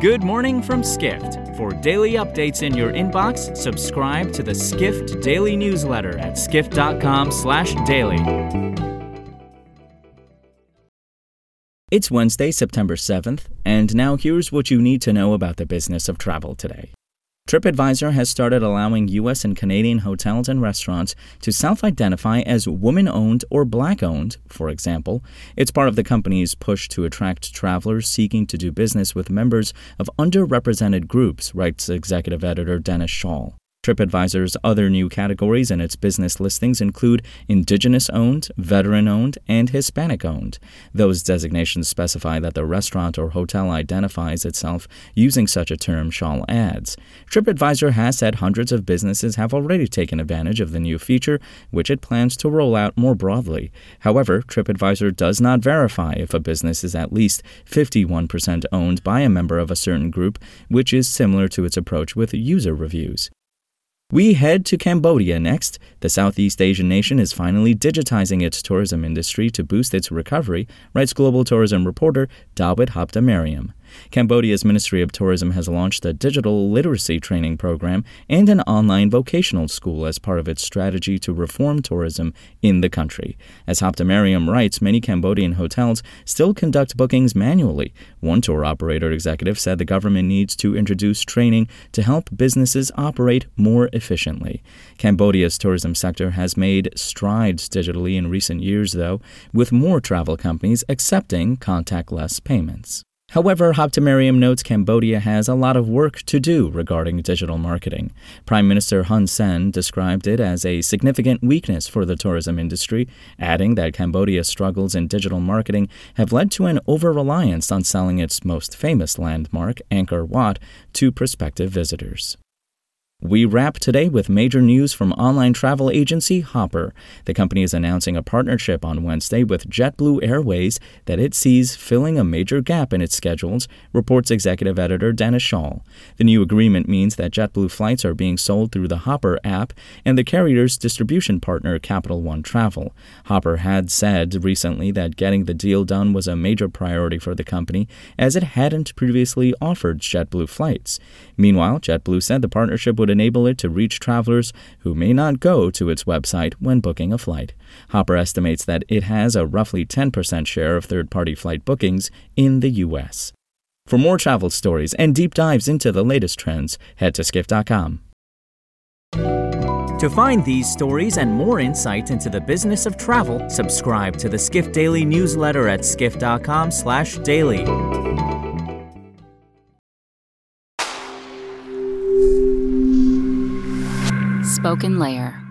Good morning from Skift. For daily updates in your inbox, subscribe to the Skift Daily newsletter at skift.com/daily. It's Wednesday, September 7th, and now here's what you need to know about the business of travel today. TripAdvisor has started allowing U.S. and Canadian hotels and restaurants to self identify as woman owned or black owned, for example. It's part of the company's push to attract travelers seeking to do business with members of underrepresented groups, writes executive editor Dennis Schaal. TripAdvisor's other new categories in its business listings include Indigenous owned, veteran owned, and Hispanic owned. Those designations specify that the restaurant or hotel identifies itself using such a term, Schaal adds. TripAdvisor has said hundreds of businesses have already taken advantage of the new feature, which it plans to roll out more broadly. However, TripAdvisor does not verify if a business is at least 51% owned by a member of a certain group, which is similar to its approach with user reviews. We head to Cambodia next. The Southeast Asian nation is finally digitizing its tourism industry to boost its recovery, writes global tourism reporter Dawit Habtemariam. Cambodia's Ministry of Tourism has launched a digital literacy training program and an online vocational school as part of its strategy to reform tourism in the country. As Habtemariam writes, many Cambodian hotels still conduct bookings manually. One tour operator executive said the government needs to introduce training to help businesses operate more efficiently. Cambodia's tourism sector has made strides digitally in recent years, though, with more travel companies accepting contactless payments. However, Habtemariam notes Cambodia has a lot of work to do regarding digital marketing. Prime Minister Hun Sen described it as a significant weakness for the tourism industry, adding that Cambodia's struggles in digital marketing have led to an over reliance on selling its most famous landmark, Angkor Wat, to prospective visitors. We wrap today with major news from online travel agency Hopper. The company is announcing a partnership on Wednesday with JetBlue Airways that it sees filling a major gap in its schedules, reports executive editor Dennis Schaal. The new agreement means that JetBlue flights are being sold through the Hopper app and the carrier's distribution partner Capital One Travel. Hopper had said recently that getting the deal done was a major priority for the company as it hadn't previously offered JetBlue flights. Meanwhile, JetBlue said the partnership would enable it to reach travelers who may not go to its website when booking a flight. Hopper estimates that it has a roughly 10% share of third party flight bookings in the U.S. For more travel stories and deep dives into the latest trends, head to skift.com. To find these stories and more insight into the business of travel, subscribe to the Skift Daily newsletter at skift.com/daily. SpokenLayer.